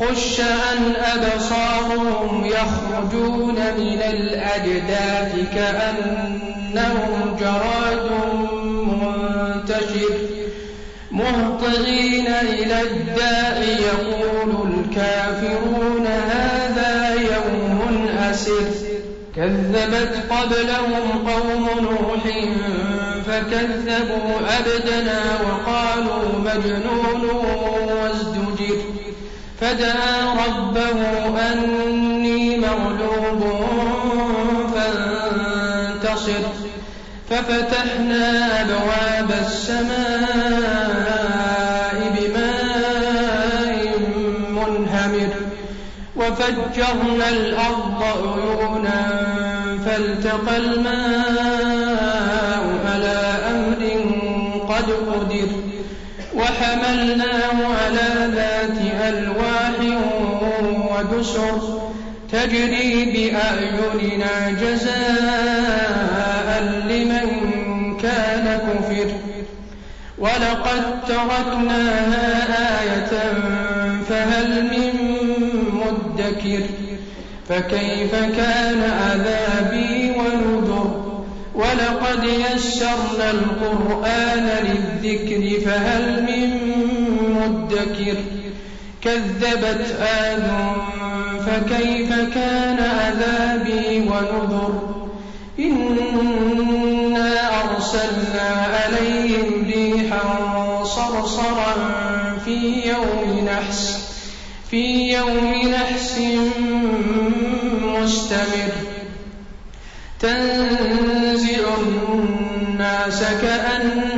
خش عن أبصارهم يخرجون من الأجداث كأنهم جراد منتشر. مهطعين إلى الداع يقول الكافرون هذا يوم أسر. كذبت قبلهم قوم نوح فكذبوا عبدنا وقالوا مجنون وازدجر. فدعا ربه أني مغلوب فانتصر. ففتحنا أبواب السماء بماء منهمر. وفجرنا الأرض عيونا فالتقى الماء على قد قدر وحملناه على ذات ألواح ودسر تجري بأعيننا جزاء لمن كان كفر. ولقد تركناها آية فهل من مدكر. فكيف كان عذابي ونذر؟ ولقد يسرنا القرآن للذكر. فهل من مدكر كذبت آد فكيف كان عذابي ونذر إنا أرسلنا عليهم ريحا صرصرا في يوم نحس في يوم نحس مستمر تنزع الناس كأنهم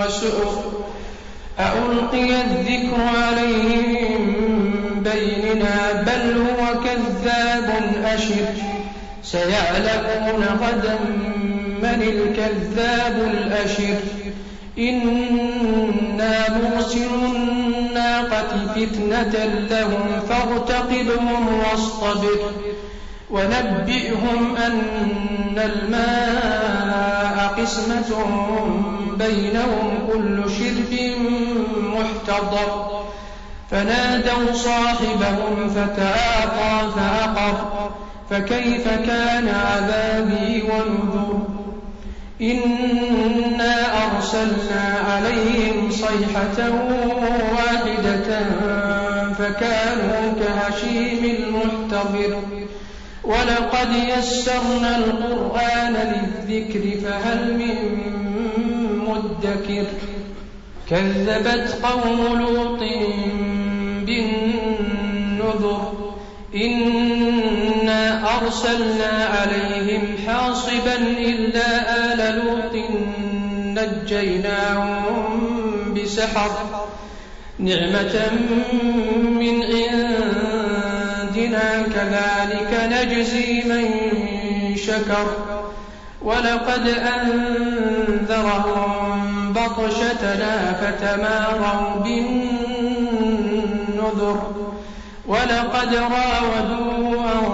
وسعر أألقي الذكر عليه من بيننا بل هو كذاب أشر. سيعلمون غدا من الكذاب الأشر. إنا مرسل الناقة فتنة لهم فارتقبهم واصطبر. ونبئهم أن الماء قسمة بينهم كل شرب محتضر. فنادوا صاحبهم فتعاطى فعقر فكيف كان عذابي ونذر؟ إنا أرسلنا عليهم صيحة واحدة فكانوا كهشيم المحتضر. ولقد يسرنا القرآن للذكر فهل من مدكر كذبت قوم لوط بالنذر إنا أرسلنا عليهم حاصبا إلا آل لوط نجيناهم بسحر نعمة من عندنا كذلك نجزي من شكر ولقد أنذرهم بطشتنا فتماروا بالنذر. ولقد راودوه عن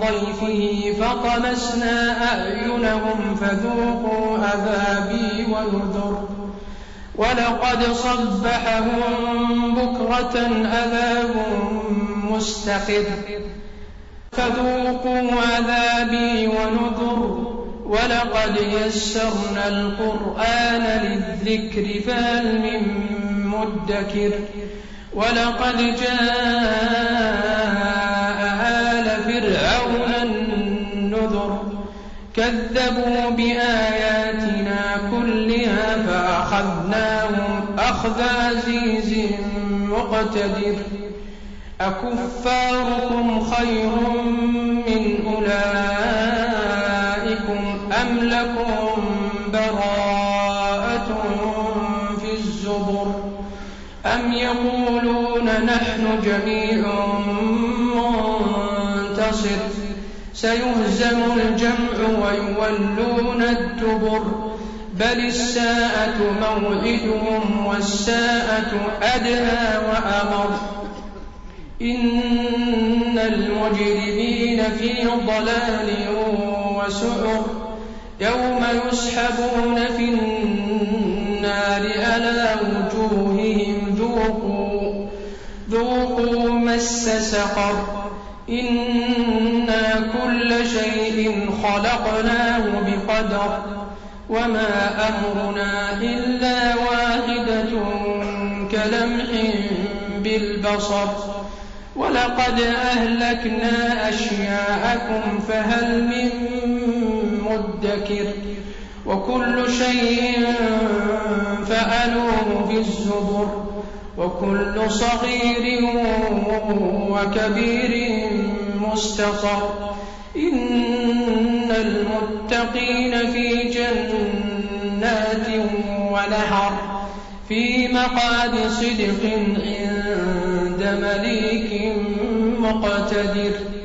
ضيفه فطمسنا أعينهم فذوقوا عذابي ونذر ولقد صبحهم بكرة عذاب مستقر. فذوقوا عذابي ونذر. ولقد يسرنا القرآن للذكر فهل من مدكر؟ ولقد جاء آل فرعون النذر كذبوا بآياتنا كلها فأخذناهم أخذ عزيز مقتدر. أكفاركم خير من أولئكم نحن جميع منتصر. سيهزم الجمع ويولون الدبر. بل الساءة موعدهم والساءة أدهى وأمر. إن المجرمين في ضلال وسعر. يوم يسحبون في النار ألا وجوههم ذوقوا ذوقوا مس سقر إنا كل شيء خلقناه بقدر وما أمرنا إلا واحدة كلمح بالبصر ولقد أهلكنا أشياءكم فهل من مدكر وكل شيء فألوه في الزبر وكل صغير وكبير مستطر إن المتقين في جنات ونهر في مقعد صدق عند مليك مقتدر.